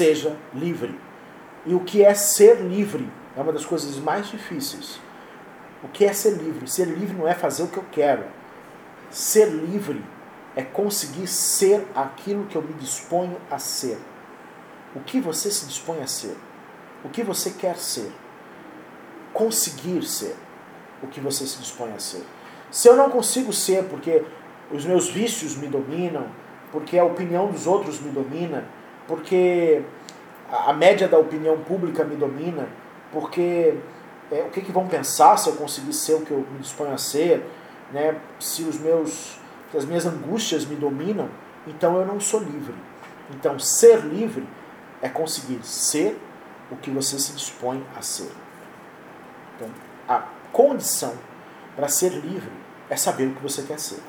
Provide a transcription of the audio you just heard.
seja livre. E o que é ser livre é uma das coisas mais difíceis. O que é ser livre? Ser livre não é fazer o que eu quero. Ser livre é conseguir ser aquilo que eu me disponho a ser. O que você se dispõe a ser? O que você quer ser? Conseguir ser o que você se dispõe a ser. Se eu não consigo ser porque os meus vícios me dominam, porque a opinião dos outros me domina, porque a média da opinião pública me domina, porque é, o que, que vão pensar se eu conseguir ser o que eu me disponho a ser, né? se os meus, se as minhas angústias me dominam, então eu não sou livre. Então ser livre é conseguir ser o que você se dispõe a ser. Então, a condição para ser livre é saber o que você quer ser.